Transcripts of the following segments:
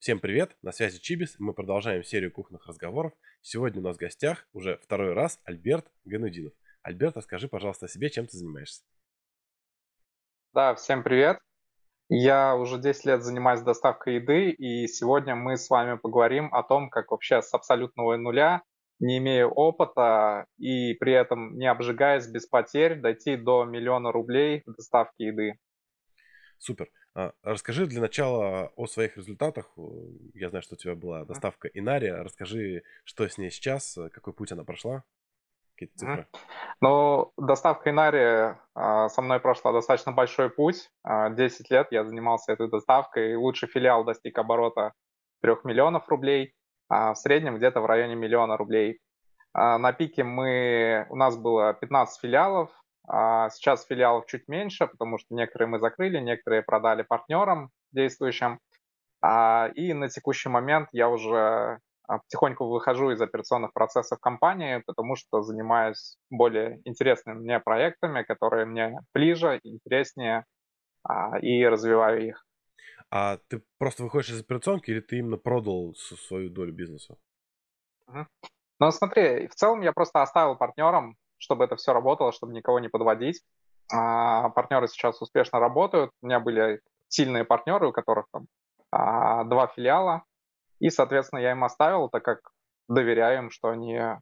Всем привет, на связи Чибис, мы продолжаем серию кухонных разговоров. Сегодня у нас в гостях уже второй раз Альберт Ганудинов. Альберт, расскажи, пожалуйста, о себе, чем ты занимаешься. Да, всем привет. Я уже 10 лет занимаюсь доставкой еды, и сегодня мы с вами поговорим о том, как вообще с абсолютного нуля, не имея опыта и при этом не обжигаясь без потерь, дойти до миллиона рублей в доставке еды. Супер. А, расскажи для начала о своих результатах. Я знаю, что у тебя была доставка Инария. Расскажи, что с ней сейчас, какой путь она прошла, какие-то цифры. Ну, доставка Инария а, со мной прошла достаточно большой путь. 10 а, лет я занимался этой доставкой. Лучший филиал достиг оборота 3 миллионов рублей, а в среднем где-то в районе миллиона рублей. На пике мы, у нас было 15 филиалов, сейчас филиалов чуть меньше, потому что некоторые мы закрыли, некоторые продали партнерам действующим. А, и на текущий момент я уже а, потихоньку выхожу из операционных процессов компании, потому что занимаюсь более интересными мне проектами, которые мне ближе, интереснее, и развиваю их. А ты просто выходишь из операционки или ты именно продал свою долю бизнеса? Ну, смотри, в целом я просто оставил партнерам чтобы это все работало, чтобы никого не подводить. А, партнеры сейчас успешно работают. У меня были сильные партнеры, у которых там а, два филиала. И, соответственно, я им оставил, так как доверяю им, что они, а,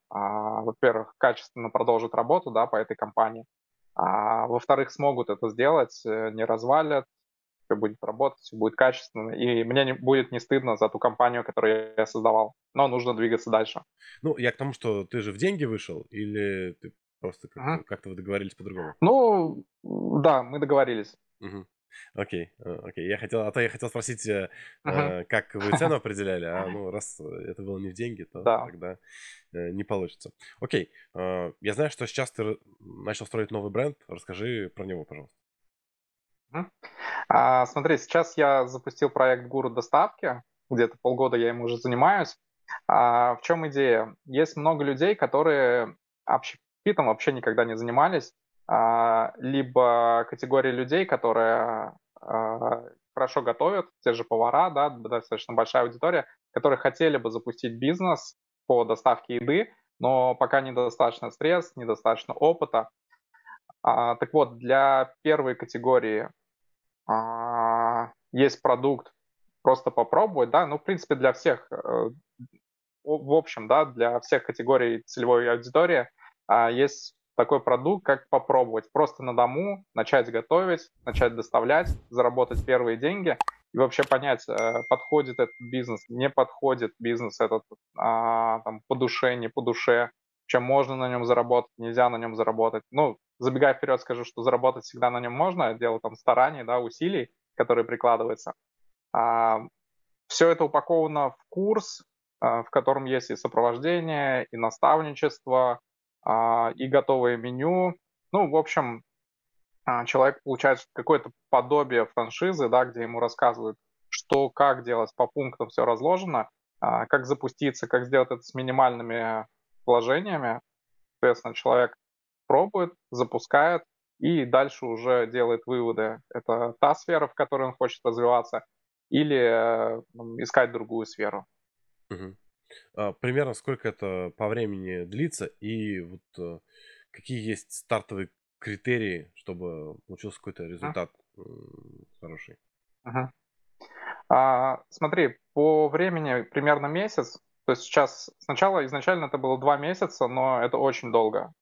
во-первых, качественно продолжат работу да, по этой компании, а во-вторых, смогут это сделать, э, не развалят, все будет работать, все будет качественно, и мне не, будет не стыдно за ту компанию, которую я создавал. Но нужно двигаться дальше. Ну, я к тому, что ты же в деньги вышел, или ты Просто как-то, ага. как вы договорились по-другому. Ну, да, мы договорились. Угу. Окей, э, окей. Я хотел, а то я хотел спросить, uh э, как вы цену определяли, а ну раз это было не в деньги, то да. тогда э, не получится. Окей, э, я знаю, что сейчас ты начал строить новый бренд. Расскажи про него, пожалуйста. uh А, смотри, сейчас я запустил проект Гуру доставки. Где-то полгода я им уже занимаюсь. А, в чем идея? Есть много людей, которые фитом вообще никогда не занимались, а, либо категории людей, которые а, хорошо готовят, те же повара, да, достаточно большая аудитория, которые хотели бы запустить бизнес по доставке еды, но пока недостаточно средств, недостаточно опыта. А, так вот, для первой категории есть продукт просто попробовать, да, ну, в принципе, для всех, э, в общем, да, для всех категорий целевой аудитории а есть такой продукт, как попробовать. Просто на дому начать готовить, начать доставлять, заработать первые деньги и вообще понять, э, подходит этот бизнес, не подходит бизнес этот а, там, по душе, не по душе, чем можно на нем заработать, нельзя на нем заработать. Ну, забегая вперед, скажу, что заработать всегда на нем можно, дело там стараний, да, усилий, которые прикладываются. А, все это упаковано в курс, а, в котором есть и сопровождение, и наставничество, и готовое меню. Ну, в общем, а, человек получает какое-то подобие франшизы, да, где ему рассказывают, что, как делать, по пунктам все разложено, а, как запуститься, как сделать это с минимальными вложениями. Соответственно, человек пробует, запускает и дальше уже делает выводы. Это та сфера, в которой он хочет развиваться, или э, искать другую сферу. Угу. А, примерно сколько это по времени длится и вот э, какие есть стартовые критерии, чтобы получился какой-то результат а? хороший? Ага. А, смотри, по времени примерно месяц. То есть сейчас сначала изначально это было два месяца, но это очень долго.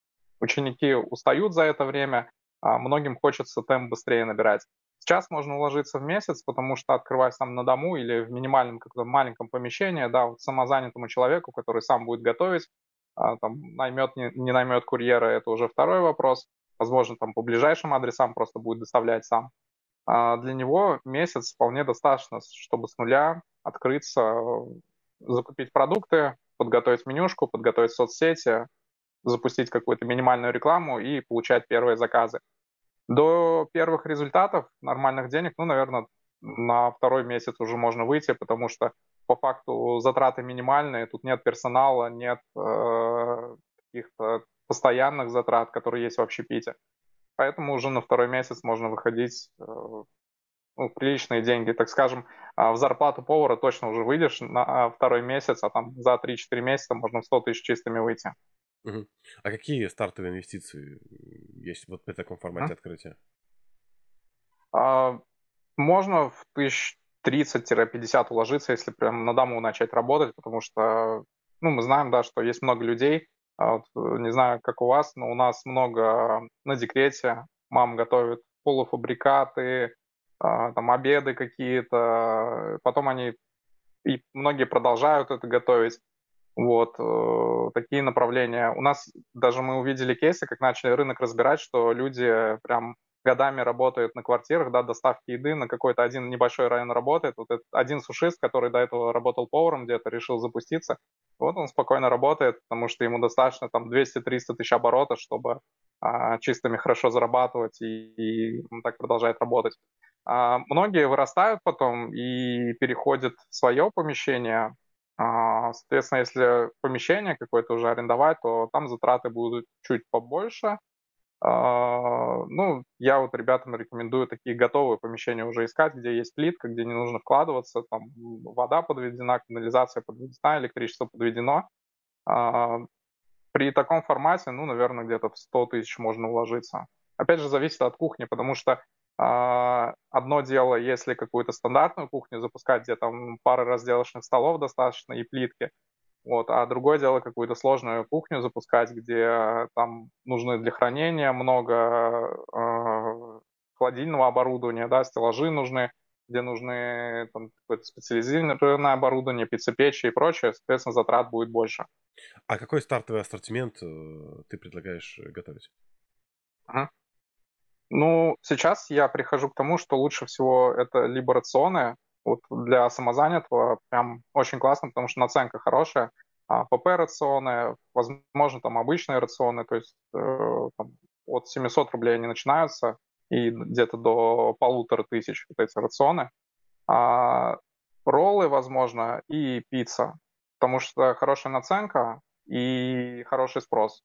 Ученики устают за это время, а многим хочется темп быстрее набирать. Сейчас можно уложиться в месяц, потому что открываясь там на дому или в минимальном каком-то маленьком помещении, да, вот самозанятому человеку, который сам будет готовить, а, там, наймет, не, не наймет курьера, это уже второй вопрос. Возможно, там по ближайшим адресам просто будет доставлять сам. А для него месяц вполне достаточно, чтобы с нуля открыться, закупить продукты, подготовить менюшку, подготовить соцсети, запустить какую-то минимальную рекламу и получать первые заказы. До первых результатов нормальных денег, ну, наверное, на второй месяц уже можно выйти, потому что по факту затраты минимальные, тут нет персонала, нет э, каких-то постоянных затрат, которые есть в общепите. Поэтому уже на второй месяц можно выходить э, ну, приличные деньги, так скажем, а, в зарплату повара точно уже выйдешь на второй месяц, а там за 3-4 месяца можно в 100 тысяч чистыми выйти. Угу. А какие стартовые инвестиции есть вот при таком формате mm. открытия? А, можно в тысяч 30-50 уложиться, если прям на даму начать работать, потому что, ну, мы знаем, да, что есть много людей, а вот, не знаю, как у вас, но у нас много на декрете, мам готовит полуфабрикаты, а, там обеды какие-то, потом они и многие продолжают это готовить. Вот э, такие направления. У нас даже мы увидели кейсы, как начали рынок разбирать, что люди прям годами работают на квартирах, да, доставки еды, на какой-то один небольшой район работает. Вот этот один сушист, который до этого работал поваром где-то, решил запуститься. Вот он спокойно работает, потому что ему достаточно там 200-300 тысяч оборотов, чтобы а, чистыми хорошо зарабатывать, и, и он так продолжает работать. А, многие вырастают потом и переходят в свое помещение. А, соответственно, если помещение какое-то уже арендовать, то там затраты будут чуть побольше, а, ну, я вот ребятам рекомендую такие готовые помещения уже искать, где есть плитка, где не нужно вкладываться, там вода подведена, канализация подведена, электричество подведено. А, при таком формате, ну, наверное, где-то в 100 тысяч можно уложиться. Опять же, зависит от кухни, потому что одно дело, если какую-то стандартную кухню запускать, где там пары разделочных столов достаточно и плитки, вот, а другое дело какую-то сложную кухню запускать, где там нужно для хранения много э, холодильного оборудования, да, стеллажи нужны, где нужны там, какое-то специализированное оборудование, пиццепечи и прочее, соответственно, затрат будет больше. А какой стартовый ассортимент э, ты предлагаешь готовить? Угу. Ну, сейчас я прихожу к тому, что лучше всего это либо рационы, вот для самозанятого прям очень классно, потому что наценка хорошая. А ПП-рационы, возможно, там обычные рационы, то есть э, там, от 700 рублей они начинаются и где-то до полутора тысяч вот эти рационы. А, роллы, возможно, и пицца, потому что хорошая наценка и хороший спрос.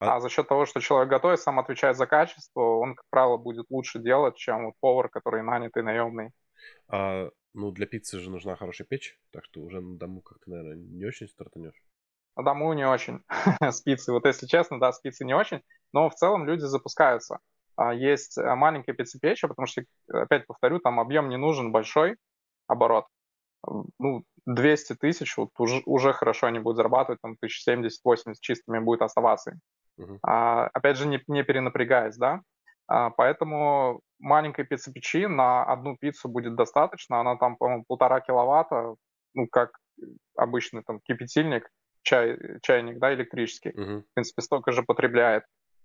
А... а за счет того, что человек готовит, сам отвечает за качество, он, как правило, будет лучше делать, чем вот повар, который нанятый, наемный. А, ну, для пиццы же нужна хорошая печь, так что уже на дому как-то, наверное, не очень стартанешь. На дому не очень. с пиццей, вот если честно, да, с пиццей не очень, но в целом люди запускаются. А, есть э, маленькие пиццепечи, потому что, опять повторю, там объем не нужен большой, оборот. Ну, 200 тысяч, вот уже, уже хорошо они будут зарабатывать, там 1070-80 чистыми будет оставаться. Uh-huh. А, опять же, не, не перенапрягаясь, да. А, поэтому маленькой пиццепечи на одну пиццу будет достаточно. Она там, по-моему, полтора киловатта, ну, как обычный там кипятильник, чай, чайник, да, электрический. Uh-huh. В принципе, столько же потребляет.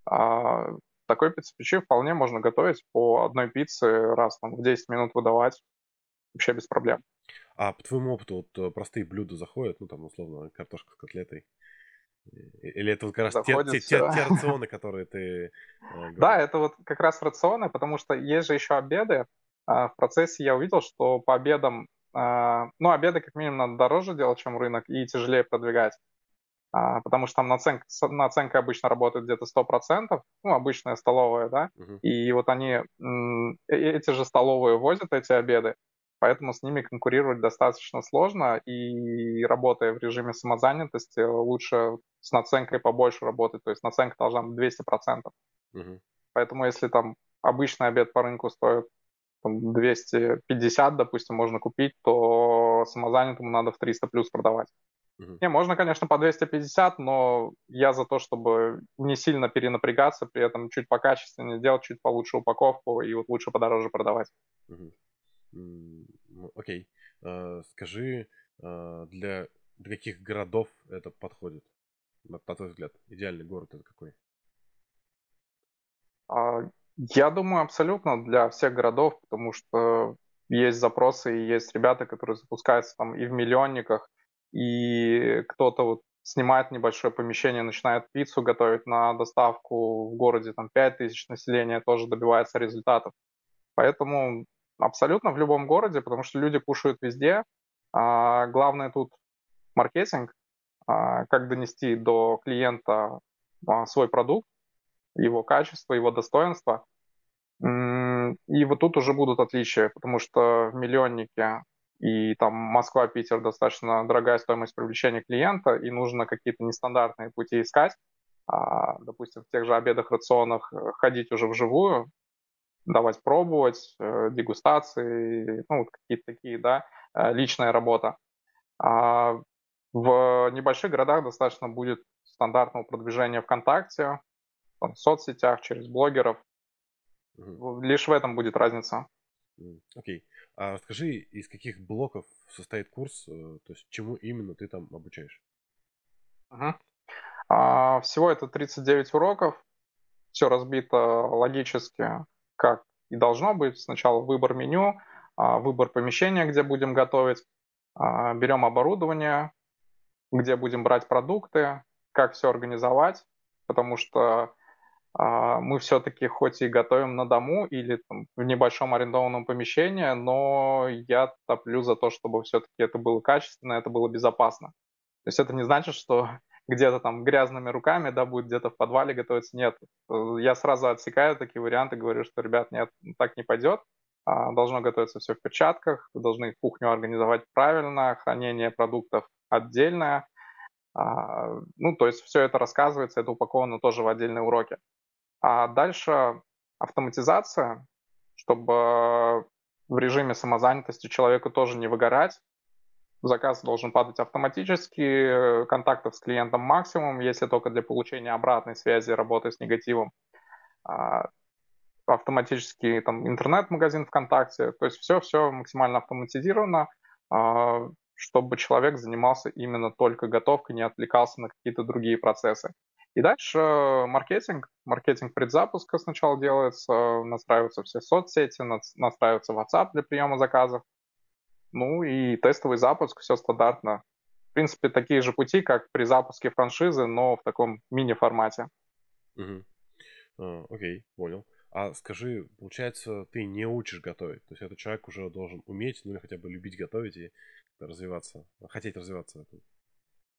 А, такой пиццепечи вполне можно готовить по одной пицце раз там, в 10 минут выдавать. Вообще без проблем. А по твоему опыту вот э, простые блюда заходят, ну там условно картошка с котлетой? Или это вот как раз те, те, те, те рационы, которые ты... Э, да, это вот как раз рационы, потому что есть же еще обеды. А, в процессе я увидел, что по обедам, а, ну, обеды как минимум надо дороже делать, чем рынок, и тяжелее продвигать. А, потому что там наценка, наценка обычно работает где-то 100%, ну, обычная столовая, да, uh-huh. и вот они, э, эти же столовые возят эти обеды, поэтому с ними конкурировать достаточно сложно, и работая в режиме самозанятости, лучше с наценкой побольше работать, то есть наценка должна быть 200%. Угу. Поэтому если там обычный обед по рынку стоит там, 250, допустим, можно купить, то самозанятому надо в 300 плюс продавать. Угу. Не, можно, конечно, по 250, но я за то, чтобы не сильно перенапрягаться, при этом чуть покачественнее делать, чуть получше упаковку и вот лучше подороже продавать. Угу. Окей. А, скажи, а, для, для каких городов это подходит? На, на твой взгляд, идеальный город это какой? А, я думаю, абсолютно для всех городов, потому что есть запросы и есть ребята, которые запускаются там и в миллионниках, и кто-то вот снимает небольшое помещение, начинает пиццу готовить на доставку в городе, там 5 тысяч населения, тоже добивается результатов. Поэтому абсолютно в любом городе, потому что люди кушают везде. А главное тут маркетинг, а, как донести до клиента а, свой продукт, его качество, его достоинство. И вот тут уже будут отличия, потому что в миллионнике и там Москва, Питер достаточно дорогая стоимость привлечения клиента, и нужно какие-то нестандартные пути искать. А, допустим, в тех же обедах, рационах ходить уже вживую, давать пробовать, э, дегустации, ну, вот какие-то такие, да, э, личная работа. А в небольших городах достаточно будет стандартного продвижения ВКонтакте, там, в соцсетях, через блогеров. Угу. Лишь в этом будет разница. Окей. Okay. А расскажи, из каких блоков состоит курс, то есть чему именно ты там обучаешь? Угу. А, всего это 39 уроков, все разбито логически, как и должно быть. Сначала выбор меню, а, выбор помещения, где будем готовить, а, берем оборудование, где будем брать продукты, как все организовать, потому что мы все-таки хоть и готовим на дому или там, в небольшом арендованном помещении, но я топлю за то, чтобы все-таки это было качественно, это было безопасно. То есть это не значит, что где-то там грязными руками, да, будет где-то в подвале готовиться. Нет, я сразу отсекаю такие варианты, говорю, что, ребят, нет, так не пойдет. А, должно готовиться все в перчатках, вы должны кухню организовать правильно, хранение продуктов отдельное. А, ну, то есть все это рассказывается, это упаковано тоже в отдельные уроки. А дальше автоматизация, чтобы в режиме самозанятости человеку тоже не выгорать, заказ должен падать автоматически, контактов с клиентом максимум, если только для получения обратной связи работы с негативом. А, автоматически там интернет-магазин ВКонтакте, то есть все-все максимально автоматизировано, а, чтобы человек занимался именно только готовкой, не отвлекался на какие-то другие процессы. И дальше маркетинг. Маркетинг предзапуска сначала делается, настраиваются все соцсети, настраивается WhatsApp для приема заказов. Ну и тестовый запуск, все стандартно. В принципе, такие же пути, как при запуске франшизы, но в таком мини-формате. Угу. А, окей, понял. А скажи, получается, ты не учишь готовить? То есть этот человек уже должен уметь, ну или хотя бы любить готовить и развиваться, хотеть развиваться в этом?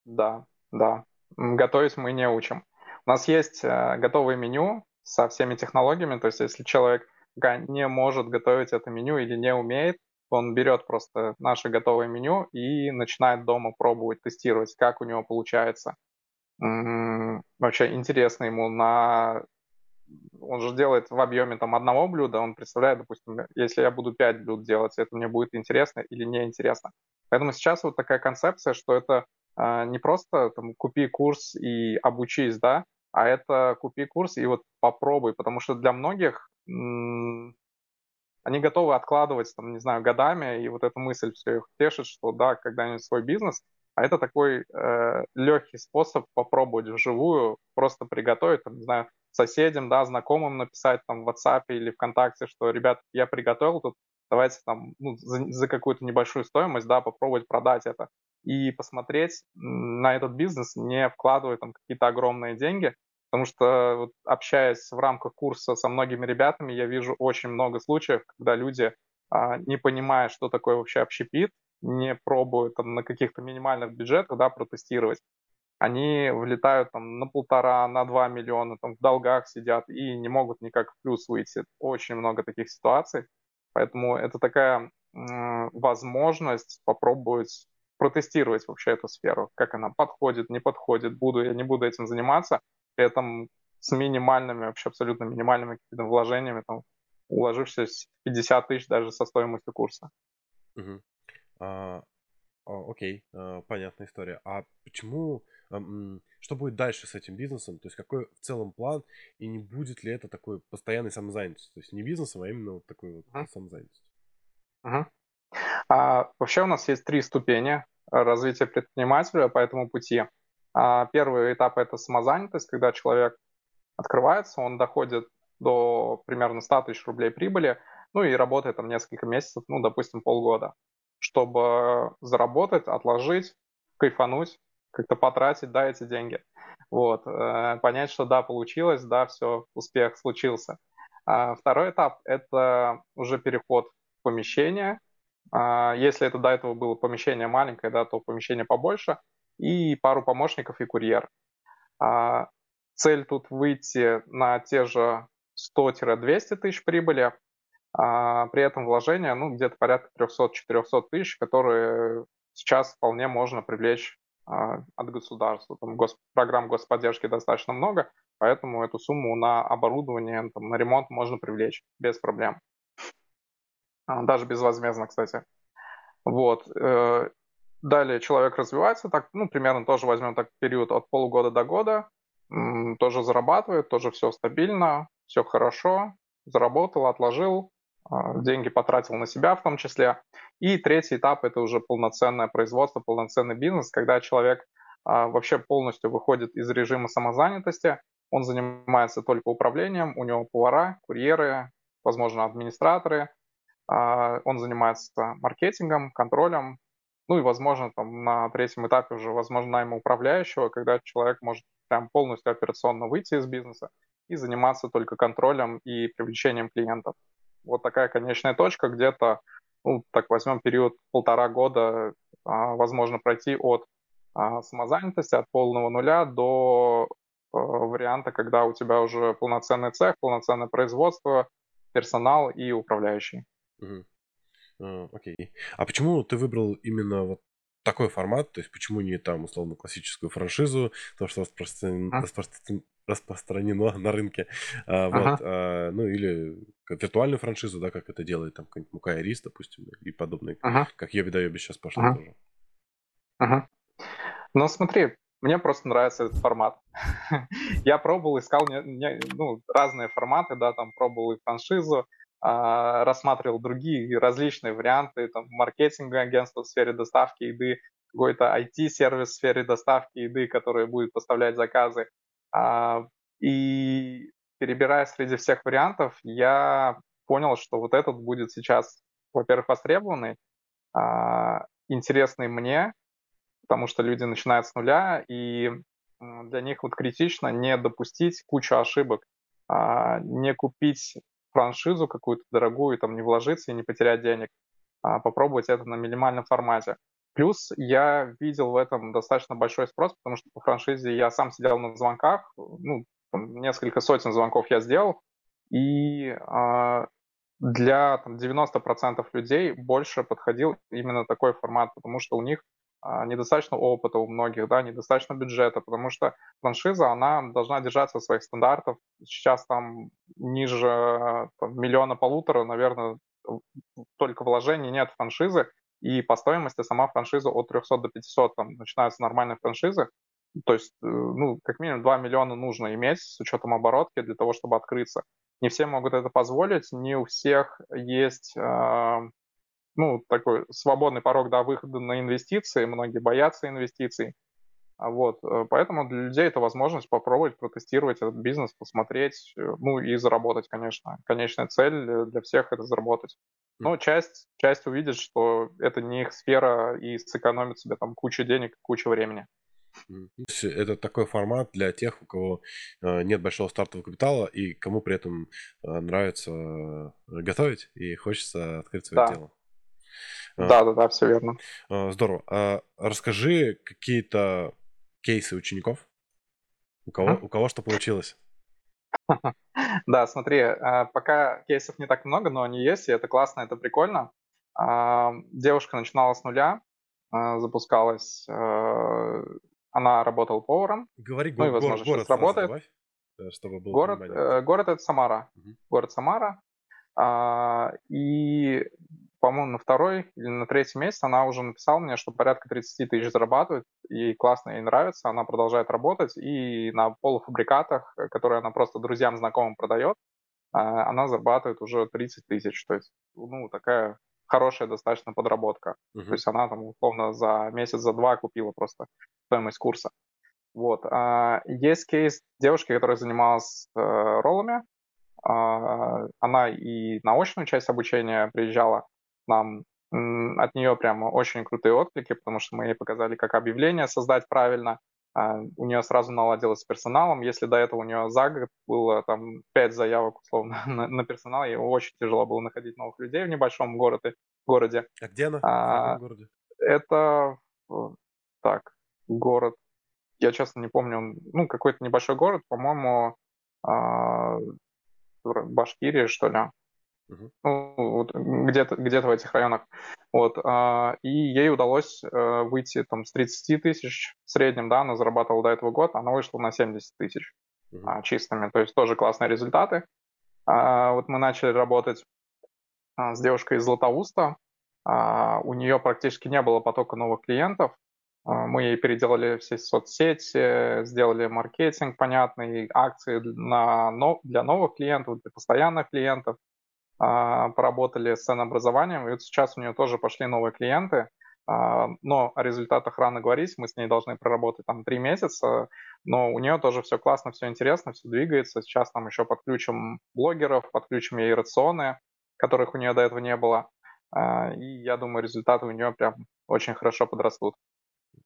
Да, да. Готовить мы не учим. У нас есть э, готовое меню со всеми технологиями, то есть если человек не может готовить это меню или не умеет, он берет просто наше готовое меню и начинает дома пробовать, тестировать, как у него получается. Вообще интересно ему на... Он же делает в объеме там одного блюда, он представляет, допустим, если я буду пять блюд делать, это мне будет интересно или неинтересно. Поэтому сейчас вот такая концепция, что это э, не просто там купи курс и обучись, да, а это купи курс и вот попробуй, потому что для многих они готовы откладывать, там, не знаю, годами, и вот эта мысль все их тешит, что да, когда-нибудь свой бизнес, а это такой э, легкий способ попробовать вживую, просто приготовить, там, не знаю, соседям, да, знакомым написать там в WhatsApp или ВКонтакте, что, ребят, я приготовил тут, давайте там ну, за, за какую-то небольшую стоимость, да, попробовать продать это и посмотреть на этот бизнес, не вкладывая там какие-то огромные деньги, Потому что, вот, общаясь в рамках курса со многими ребятами, я вижу очень много случаев, когда люди, а, не понимая, что такое вообще общепит, не пробуют там, на каких-то минимальных бюджетах да, протестировать, они влетают там, на полтора, на два миллиона, там, в долгах сидят и не могут никак в плюс выйти. Очень много таких ситуаций. Поэтому это такая м- возможность попробовать протестировать вообще эту сферу, как она подходит, не подходит, буду я, не буду этим заниматься, при этом с минимальными, вообще абсолютно минимальными какими-то вложениями, там, уложившись 50 тысяч даже со стоимостью курса. Угу. А, окей, а, понятная история. А почему, а, что будет дальше с этим бизнесом? То есть какой в целом план, и не будет ли это такой постоянной самозанятостью? То есть не бизнесом, а именно вот такой вот uh-huh. самозанятостью. Uh-huh. А, вообще у нас есть три ступени развития предпринимателя по этому пути. А, первый этап — это самозанятость, когда человек открывается, он доходит до примерно 100 тысяч рублей прибыли, ну и работает там несколько месяцев, ну, допустим, полгода, чтобы заработать, отложить, кайфануть, как-то потратить, да, эти деньги. Вот, э, понять, что да, получилось, да, все, успех случился. А второй этап — это уже переход в помещение. А если это до этого было помещение маленькое, да, то помещение побольше — и пару помощников и курьер. А, цель тут выйти на те же 100-200 тысяч прибыли. а при этом вложения, ну, где-то порядка 300-400 тысяч, которые сейчас вполне можно привлечь а, от государства. Там гос, программ господдержки достаточно много, поэтому эту сумму на оборудование, там, на ремонт можно привлечь без проблем. А, даже безвозмездно, кстати. Вот. Далее человек развивается, так, ну, примерно тоже возьмем так период от полугода до года, тоже зарабатывает, тоже все стабильно, все хорошо, заработал, отложил, а, деньги потратил на себя в том числе. И третий этап – это уже полноценное производство, полноценный бизнес, когда человек а, вообще полностью выходит из режима самозанятости, он занимается только управлением, у него повара, курьеры, возможно, администраторы, а, он занимается маркетингом, контролем, ну и, возможно, там на третьем этапе уже, возможно, найм управляющего, когда человек может прям полностью операционно выйти из бизнеса и заниматься только контролем и привлечением клиентов вот такая конечная точка, где-то, ну, так возьмем период полтора года, а, возможно пройти от а, самозанятости, от полного нуля до а, варианта, когда у тебя уже полноценный цех, полноценное производство, персонал и управляющий. Угу. Окей. А почему ты выбрал именно вот такой формат, то есть почему не там условно классическую франшизу, то, что распространено, а? распространено, распространено на рынке, а, ага. вот, а, ну или виртуальную франшизу, да, как это делает там какой-нибудь Мукай Рис, допустим, и подобные, ага. как Йоби Йоби сейчас пошло ага. тоже. Ага. Ну смотри, мне просто нравится этот формат. Я пробовал, искал не, не, ну, разные форматы, да, там пробовал и франшизу, рассматривал другие различные варианты, там, маркетинговое агентство в сфере доставки еды, какой-то IT-сервис в сфере доставки еды, который будет поставлять заказы. А, и перебирая среди всех вариантов, я понял, что вот этот будет сейчас, во-первых, востребованный, а, интересный мне, потому что люди начинают с нуля, и для них вот критично не допустить кучу ошибок, не купить франшизу какую-то дорогую, там не вложиться и не потерять денег, а попробовать это на минимальном формате. Плюс я видел в этом достаточно большой спрос, потому что по франшизе я сам сидел на звонках, ну, несколько сотен звонков я сделал, и э, для там, 90% людей больше подходил именно такой формат, потому что у них недостаточно опыта у многих, да, недостаточно бюджета, потому что франшиза, она должна держаться своих стандартов. Сейчас там ниже там, миллиона полутора, наверное, только вложений нет франшизы, и по стоимости сама франшиза от 300 до 500, там начинаются нормальные франшизы, то есть, э, ну, как минимум 2 миллиона нужно иметь с учетом оборотки для того, чтобы открыться. Не все могут это позволить, не у всех есть э, ну, такой свободный порог до выхода на инвестиции, многие боятся инвестиций. А вот, э, поэтому для людей это возможность попробовать протестировать этот бизнес, посмотреть, э, ну и заработать, конечно. Конечная цель для всех это заработать. Но часть, часть увидит, что это не их сфера и сэкономит себе там кучу денег, кучу времени. Это такой формат для тех, у кого э, нет большого стартового капитала и кому при этом нравится готовить и хочется открыть свое да. дело. А. Да, да, да, все верно. А, здорово. А расскажи какие-то кейсы учеников. У кого, у кого что получилось? Да, смотри, пока кейсов не так много, но они есть, и это классно, это прикольно. Девушка начинала с нуля, запускалась, она работала поваром. Говори ну, и, возможно, город, работает. Добавь, чтобы был город, э, город это Самара. Угу. Город Самара. И по-моему, на второй или на третий месяц она уже написала мне, что порядка 30 тысяч зарабатывает, ей классно, ей нравится, она продолжает работать, и на полуфабрикатах, которые она просто друзьям, знакомым продает, а, она зарабатывает уже 30 тысяч, то есть, ну, такая хорошая достаточно подработка. Uh-huh. То есть она там условно за месяц, за два купила просто стоимость курса. Вот. А, есть кейс девушки, которая занималась э, роллами. А, она и на очную часть обучения приезжала, нам от нее прямо очень крутые отклики, потому что мы ей показали, как объявление создать правильно. А, у нее сразу наладилось с персоналом. Если до этого у нее за год было там 5 заявок условно на, на персонал, ей очень тяжело было находить новых людей в небольшом городе. городе. А где она? А, в городе? Это так, город. Я честно не помню, ну, какой-то небольшой город, по-моему, а, Башкирия, что ли. Uh-huh. Вот где-то, где-то в этих районах. Вот, а, и ей удалось э, выйти там с 30 тысяч в среднем, да, она зарабатывала до этого год, она вышла на 70 тысяч uh-huh. чистыми, то есть тоже классные результаты. А, вот мы начали работать с девушкой из Златоуста, у нее практически не было потока новых клиентов, мы ей переделали все соцсети, сделали маркетинг понятный, акции на, для новых клиентов, для постоянных клиентов. А, поработали с ценообразованием, и вот сейчас у нее тоже пошли новые клиенты, а, но о результатах рано говорить, мы с ней должны проработать там три месяца, но у нее тоже все классно, все интересно, все двигается. Сейчас там еще подключим блогеров, подключим ей рационы, которых у нее до этого не было. А, и я думаю, результаты у нее прям очень хорошо подрастут.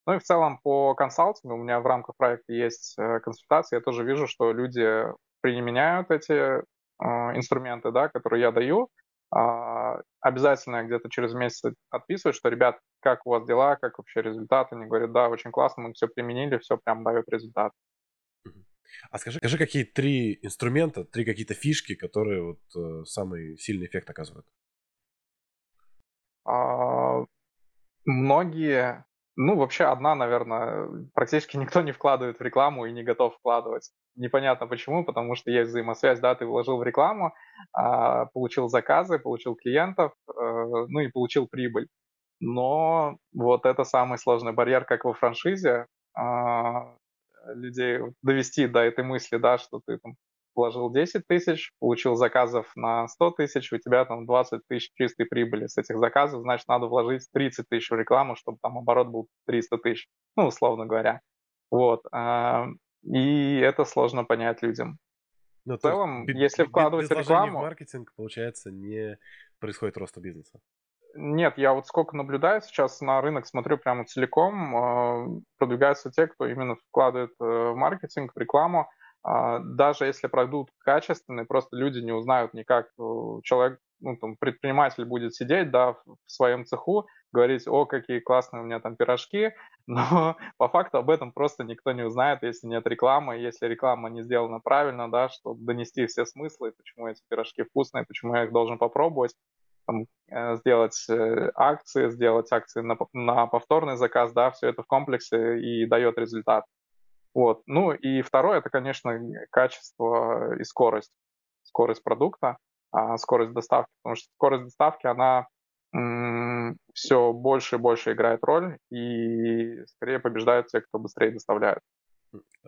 Ну и в целом по консалтингу у меня в рамках проекта есть э, консультации. Я тоже вижу, что люди применяют эти инструменты, да, которые я даю, а, обязательно где-то через месяц отписываю, что, ребят, как у вас дела, как вообще результаты. Они говорят, да, очень классно, мы все применили, все прям дает результат. А скажи, скажи, какие три инструмента, три какие-то фишки, которые вот э, самый сильный эффект оказывают? А, многие ну, вообще одна, наверное, практически никто не вкладывает в рекламу и не готов вкладывать. Непонятно почему, потому что есть взаимосвязь, да, ты вложил в рекламу, а, получил заказы, получил клиентов, э, ну и получил прибыль. Но вот это самый сложный барьер, как во франшизе, а, людей довести до этой мысли, да, что ты там вложил 10 тысяч, получил заказов на 100 тысяч, у тебя там 20 тысяч чистой прибыли с этих заказов, значит, надо вложить 30 тысяч в рекламу, чтобы там оборот был 300 тысяч, ну, условно говоря. Вот. А, и это сложно понять людям. Но ну, в целом, без, если вкладывать без рекламу... в маркетинг, получается, не происходит роста бизнеса. Нет, я вот сколько наблюдаю сейчас на рынок, смотрю прямо целиком, а, продвигаются те, кто именно вкладывает э, в маркетинг, в рекламу, даже если продукт качественный, просто люди не узнают никак. Э, человек, ну, там, предприниматель будет сидеть, да, в своем цеху, говорить, о, какие классные у меня там пирожки, но по факту об этом просто никто не узнает, если нет рекламы, если реклама не сделана правильно, да, чтобы донести все смыслы, почему эти пирожки вкусные, почему я их должен попробовать, там, э, сделать э, акции, сделать акции на, на повторный заказ, да, все это в комплексе и дает результат. Вот. Ну и второе, это, конечно, качество и скорость. Скорость продукта, а скорость доставки. Потому что скорость доставки, она все больше и больше играет роль, и скорее побеждают те, кто быстрее доставляет.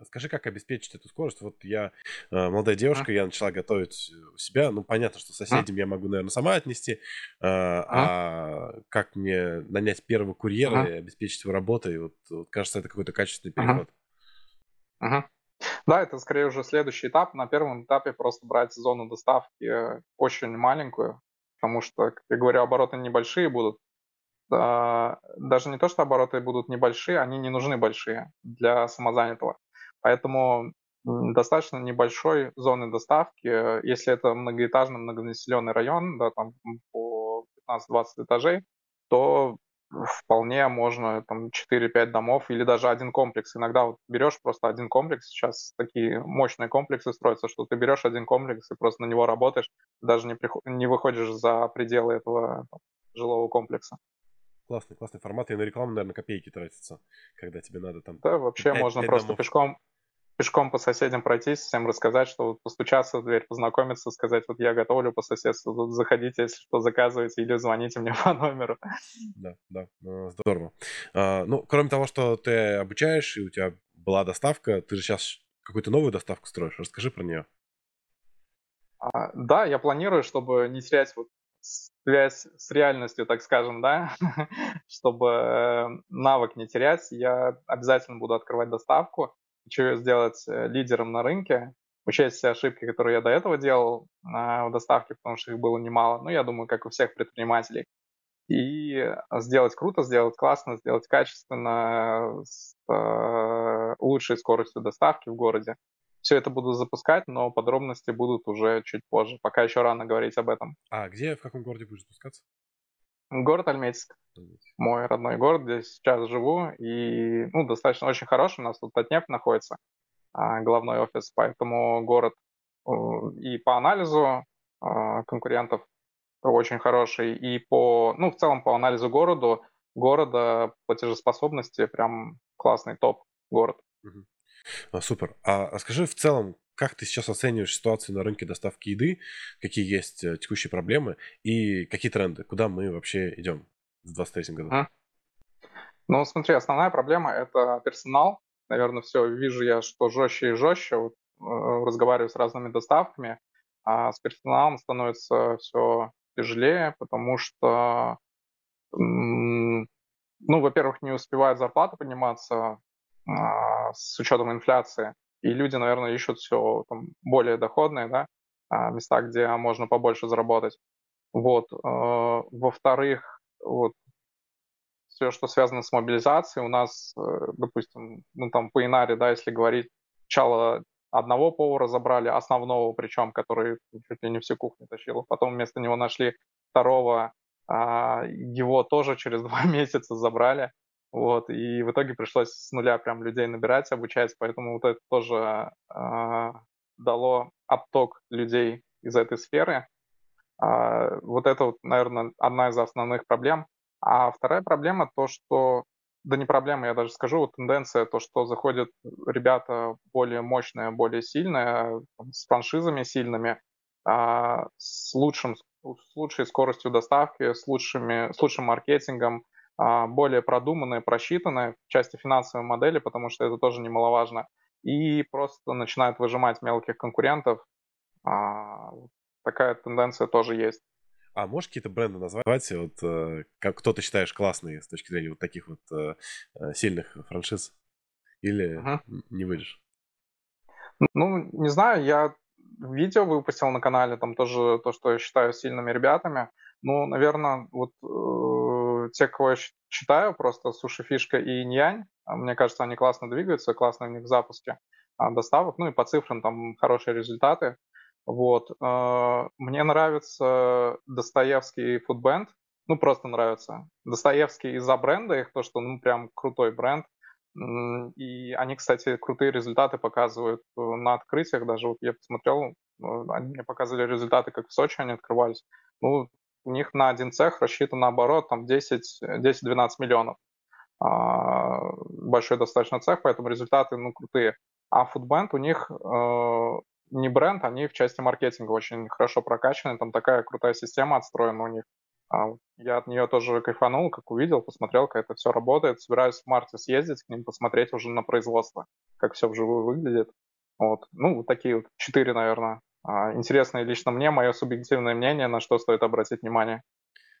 Скажи, как обеспечить эту скорость? Вот я э, молодая девушка, я начала готовить у себя. Ну, понятно, что соседям я могу, наверное, сама отнести. Э, а как мне нанять первого курьера и обеспечить его работой? Вот, вот кажется, это какой-то качественный переход. Угу. Да, это скорее уже следующий этап. На первом этапе просто брать зону доставки очень маленькую, потому что, как я говорю, обороты небольшие будут. Даже не то, что обороты будут небольшие, они не нужны большие для самозанятого. Поэтому достаточно небольшой зоны доставки, если это многоэтажный, многонаселенный район, да, там по 15-20 этажей, то вполне можно там 4-5 домов или даже один комплекс. Иногда вот берешь просто один комплекс, сейчас такие мощные комплексы строятся, что ты берешь один комплекс и просто на него работаешь, даже не, приход... не выходишь за пределы этого там, жилого комплекса. Классный, классный формат. И на рекламу, наверное, копейки тратятся, когда тебе надо там... Да, вообще 5, можно 5 просто домов. пешком пешком по соседям пройтись, всем рассказать, что вот постучаться в дверь, познакомиться, сказать, вот я готовлю по соседству, тут заходите, если что, заказывайте или звоните мне по номеру. Да, да, ну, здорово. А, ну, кроме того, что ты обучаешь, и у тебя была доставка, ты же сейчас какую-то новую доставку строишь, расскажи про нее. А, да, я планирую, чтобы не терять вот связь с реальностью, так скажем, да, чтобы э, навык не терять, я обязательно буду открывать доставку хочу сделать э, лидером на рынке, учесть все ошибки, которые я до этого делал в доставке, потому что их было немало, ну, я думаю, как у всех предпринимателей. И сделать круто, сделать классно, сделать качественно, с э, лучшей скоростью доставки в городе. Все это буду запускать, но подробности будут уже чуть позже. Пока еще рано говорить об этом. А где, в каком городе будешь запускаться? Город Альметьевск. Мой родной город, где сейчас живу. И ну, достаточно очень хороший. У нас тут Татнефть находится, а, главной офис. Поэтому город и по анализу а, конкурентов очень хороший, и по, ну, в целом по анализу городу, города, платежеспособности, прям классный топ город. А, супер. А, а скажи в целом, как ты сейчас оцениваешь ситуацию на рынке доставки еды, какие есть э, текущие проблемы и какие тренды, куда мы вообще идем в 2023 году? А? Ну, смотри, основная проблема — это персонал. Наверное, все, вижу я, что жестче и жестче. Вот, э, разговариваю с разными доставками, а с персоналом становится все тяжелее, потому что, ну, во-первых, не успевает зарплата подниматься а, с учетом инфляции, и люди, наверное, ищут все там, более доходные, да, а, места, где можно побольше заработать. Вот. Э, во-вторых, вот все, что связано с мобилизацией, у нас, э, допустим, ну там по Инаре, да, если говорить, сначала одного повара забрали, основного причем, который чуть ли не всю кухню тащил, потом вместо него нашли второго, а, его тоже через два месяца забрали, вот, и в итоге пришлось с нуля прям людей набирать, обучать, поэтому вот это тоже а, дало отток людей из этой сферы. А, вот это, вот, наверное, одна из основных проблем. А вторая проблема то, что да не проблема, я даже скажу, вот тенденция, то, что заходят ребята более мощные, более сильные, с франшизами сильными, а, с, лучшим, с лучшей скоростью доставки, с, лучшими, с лучшим маркетингом, более продуманные, просчитанные в части финансовой модели, потому что это тоже немаловажно, и просто начинают выжимать мелких конкурентов. А, такая тенденция тоже есть. А можешь какие-то бренды назвать, вот, э, как кто ты считаешь классные с точки зрения вот таких вот э, э сильных франшиз? Или uh-huh. не выйдешь? Ну, не знаю, я видео выпустил на канале, там тоже то, что я считаю сильными ребятами. Ну, наверное, вот те, кого я считаю, просто Суши Фишка и Ньянь, а, мне кажется, они классно двигаются, классно у них в запуске а, доставок, ну и по цифрам там хорошие результаты. Вот. Э, мне нравится Достоевский фудбенд, ну просто нравится. Достоевский из-за бренда их, то, что ну прям крутой бренд. И они, кстати, крутые результаты показывают э, на открытиях. Даже вот я посмотрел, э, они мне показывали результаты, как в Сочи они открывались. Ну, у них на один цех рассчитан наоборот там 10-12 миллионов. А, большой достаточно цех, поэтому результаты ну, крутые. А фудбенд у них не бренд, они в части маркетинга очень хорошо прокачаны, там такая крутая система отстроена у них. А я от нее тоже кайфанул, как увидел, посмотрел, как это все работает. Собираюсь в марте съездить к ним, посмотреть уже на производство, как все вживую выглядит. Вот. Ну, вот такие вот четыре, наверное. А, интересные лично мне, мое субъективное мнение, на что стоит обратить внимание.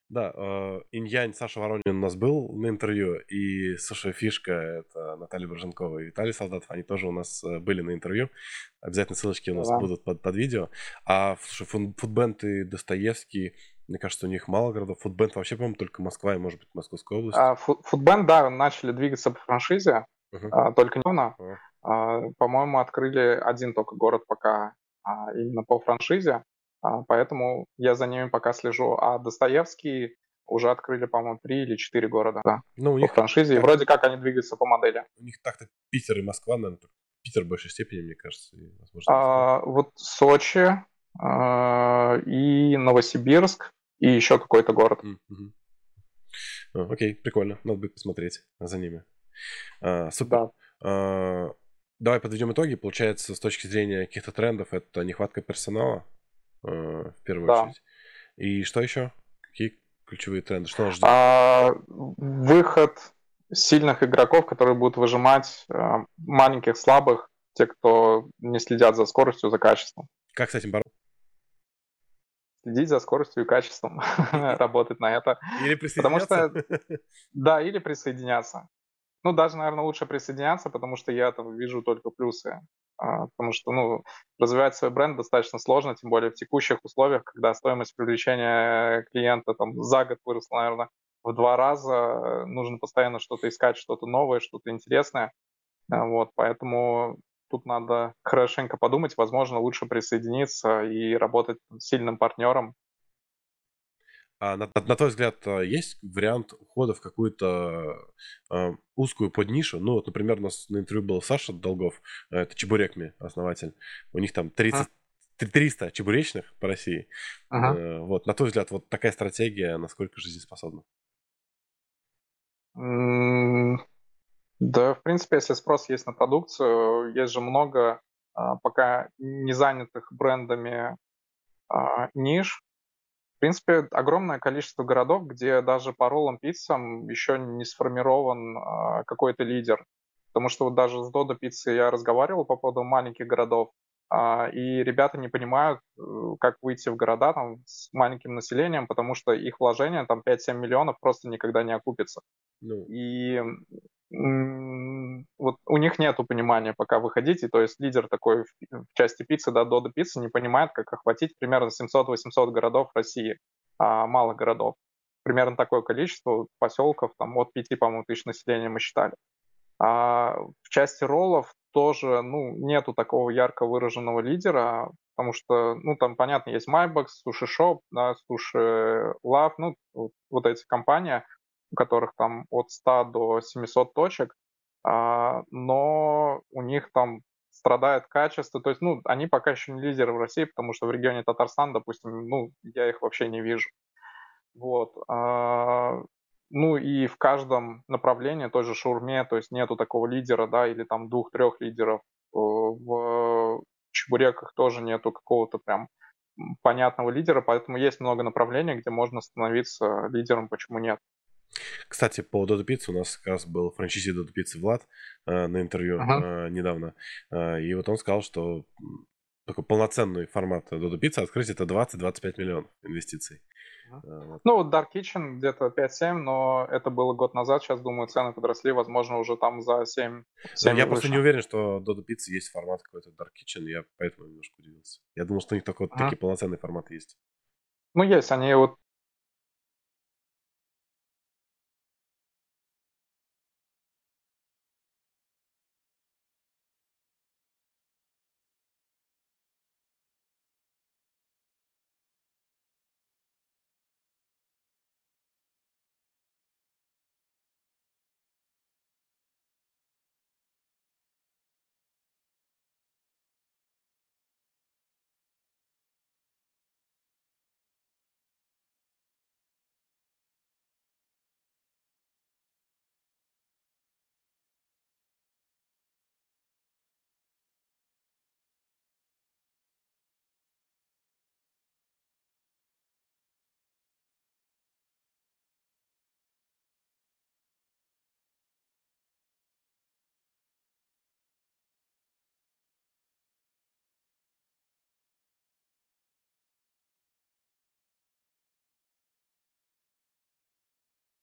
Да, э, Иньянь Саша Воронин у нас был на интервью, и Саша Фишка, это Наталья Борженкова и Виталий Солдатов, они тоже у нас э, были на интервью. Обязательно ссылочки у нас да. будут под, под видео. А слушай, Фудбенд и Достоевский, мне кажется, у них мало городов. Фудбенд вообще, по-моему, только Москва и, может быть, Московская область. А, Фудбенд, да, начали двигаться по франшизе, uh-huh. а, только недавно. Uh-huh. А, по-моему, открыли один только город пока а, именно по франшизе. А, поэтому я за ними пока слежу. А Достоевский уже открыли, по-моему, три или четыре города да, ну, у них по франшизе. И вроде как они двигаются по модели. У них так-то Питер и Москва, наверное, Питер в большей степени, мне кажется. И, возможно, а, вот Сочи а, и Новосибирск и еще какой-то город. Mm-hmm. окей, прикольно. Надо будет посмотреть за ними. А, супер. Да. А, давай подведем итоги. Получается, с точки зрения каких-то трендов, это нехватка персонала, Э, в первую да. очередь. И что еще? Какие ключевые тренды? Что нас ждет? А, выход сильных игроков, которые будут выжимать а, маленьких, слабых, те, кто не следят за скоростью, за качеством. Как с этим бороться? Следить за скоростью и качеством, работать на это. Или присоединяться? Потому что, да, или присоединяться. Ну, даже, наверное, лучше присоединяться, потому что я там вижу только плюсы. А, потому что ну, развивать свой бренд достаточно сложно, тем более в текущих условиях, когда стоимость привлечения клиента там, за год выросла, наверное, в два раза, нужно постоянно что-то искать, что-то новое, что-то интересное. А, вот, поэтому тут надо хорошенько подумать, возможно, лучше присоединиться и работать с сильным партнером, а на, на твой взгляд, а, есть вариант ухода в какую-то э, узкую поднишу? Ну, вот, например, у нас на интервью был Саша Долгов, это Чебурекми, основатель. У них там 30, 300 чебуречных по России. Ага. Э, вот, на твой взгляд, вот такая стратегия, насколько жизнеспособна? Да, в принципе, если спрос есть на продукцию, есть же много а, пока не занятых брендами а, ниш. В принципе, огромное количество городов, где даже по роллам пиццам еще не сформирован а, какой-то лидер. Потому что вот даже с Додо пиццей я разговаривал по поводу маленьких городов, и ребята не понимают, э, как выйти в города там, с маленьким населением, потому что их вложение там 5-7 миллионов просто никогда не окупится. Ну. И вот у них нет понимания, пока вы хотите, то есть лидер такой в, части пиццы, да, Додо пиццы не понимает, как охватить примерно 700-800 городов России, а, малых городов. Примерно такое количество поселков, там от 5, по-моему, тысяч населения мы считали. А в части роллов тоже, ну, нету такого ярко выраженного лидера, потому что, ну, там, понятно, есть Sushi Shop, да, Sushi Love, ну, вот эти компании, у которых там от 100 до 700 точек, а, но у них там страдает качество, то есть, ну, они пока еще не лидеры в России, потому что в регионе Татарстан, допустим, ну, я их вообще не вижу. Вот. А, ну и в каждом направлении, той же шаурме, то есть нету такого лидера, да, или там двух-трех лидеров. Э, в чебуреках тоже нету какого-то прям понятного лидера, поэтому есть много направлений, где можно становиться лидером, почему нет. Кстати, по Додо Пицце у нас как раз был франчайзи Додо Пиццы Влад э, на интервью ага. э, недавно. Э, и вот он сказал, что такой полноценный формат Додо Пиццы открыть это 20-25 миллионов инвестиций. Э, ну, Dark Kitchen где-то 5-7, но это было год назад. Сейчас, думаю, цены подросли, возможно, уже там за 7. 7 я просто не уверен, что Додо Пиццы есть формат какой-то Dark Kitchen, я поэтому немножко удивился. Я думал, что у них только вот ага. такие полноценные форматы есть. Ну, есть, они вот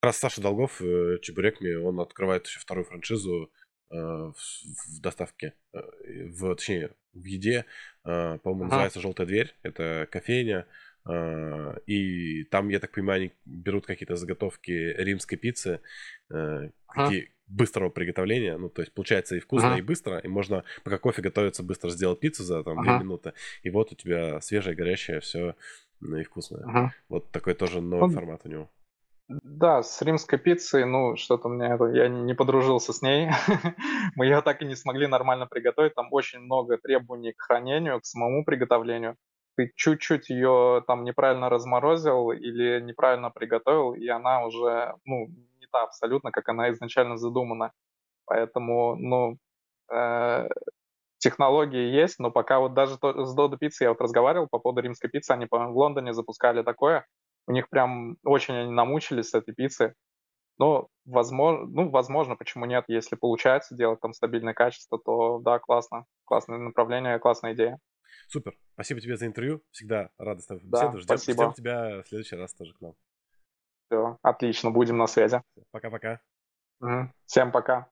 раз Саша Долгов, э, Чебурекми, он открывает еще вторую франшизу э, в, в доставке, э, в, точнее, в еде, э, по-моему, ага. называется «Желтая дверь», это кофейня, э, и там, я так понимаю, они берут какие-то заготовки римской пиццы, э, ага. быстрого приготовления, ну, то есть получается и вкусно, ага. и быстро, и можно, пока кофе готовится, быстро сделать пиццу за там ага. 2 минуты, и вот у тебя свежее, горячее, все ну, и вкусное. Ага. Вот такой тоже новый Он... формат у него. Да, с римской пиццей, ну, что-то мне это, я не подружился с ней. Мы ее так и не смогли нормально приготовить. Там очень много требований к хранению, к самому приготовлению. Ты чуть-чуть ее там неправильно разморозил или неправильно приготовил, и она уже, ну, не та абсолютно, как она изначально задумана. Поэтому, ну, э, технологии есть, но пока вот даже то, с Додо пиццей я вот разговаривал по поводу римской пиццы, они, по-моему, в Лондоне запускали такое, у них прям очень они намучились с этой пиццы. Но, возможно, ну, возможно, почему нет, если получается делать там стабильное качество, то да, классно. Классное направление, классная идея. Супер. Спасибо тебе за интервью. Всегда рады с тобой да, Ждем, спасибо. ждем тебя в следующий раз тоже к нам. Все, отлично, будем на связи. Пока-пока. Угу. Всем пока.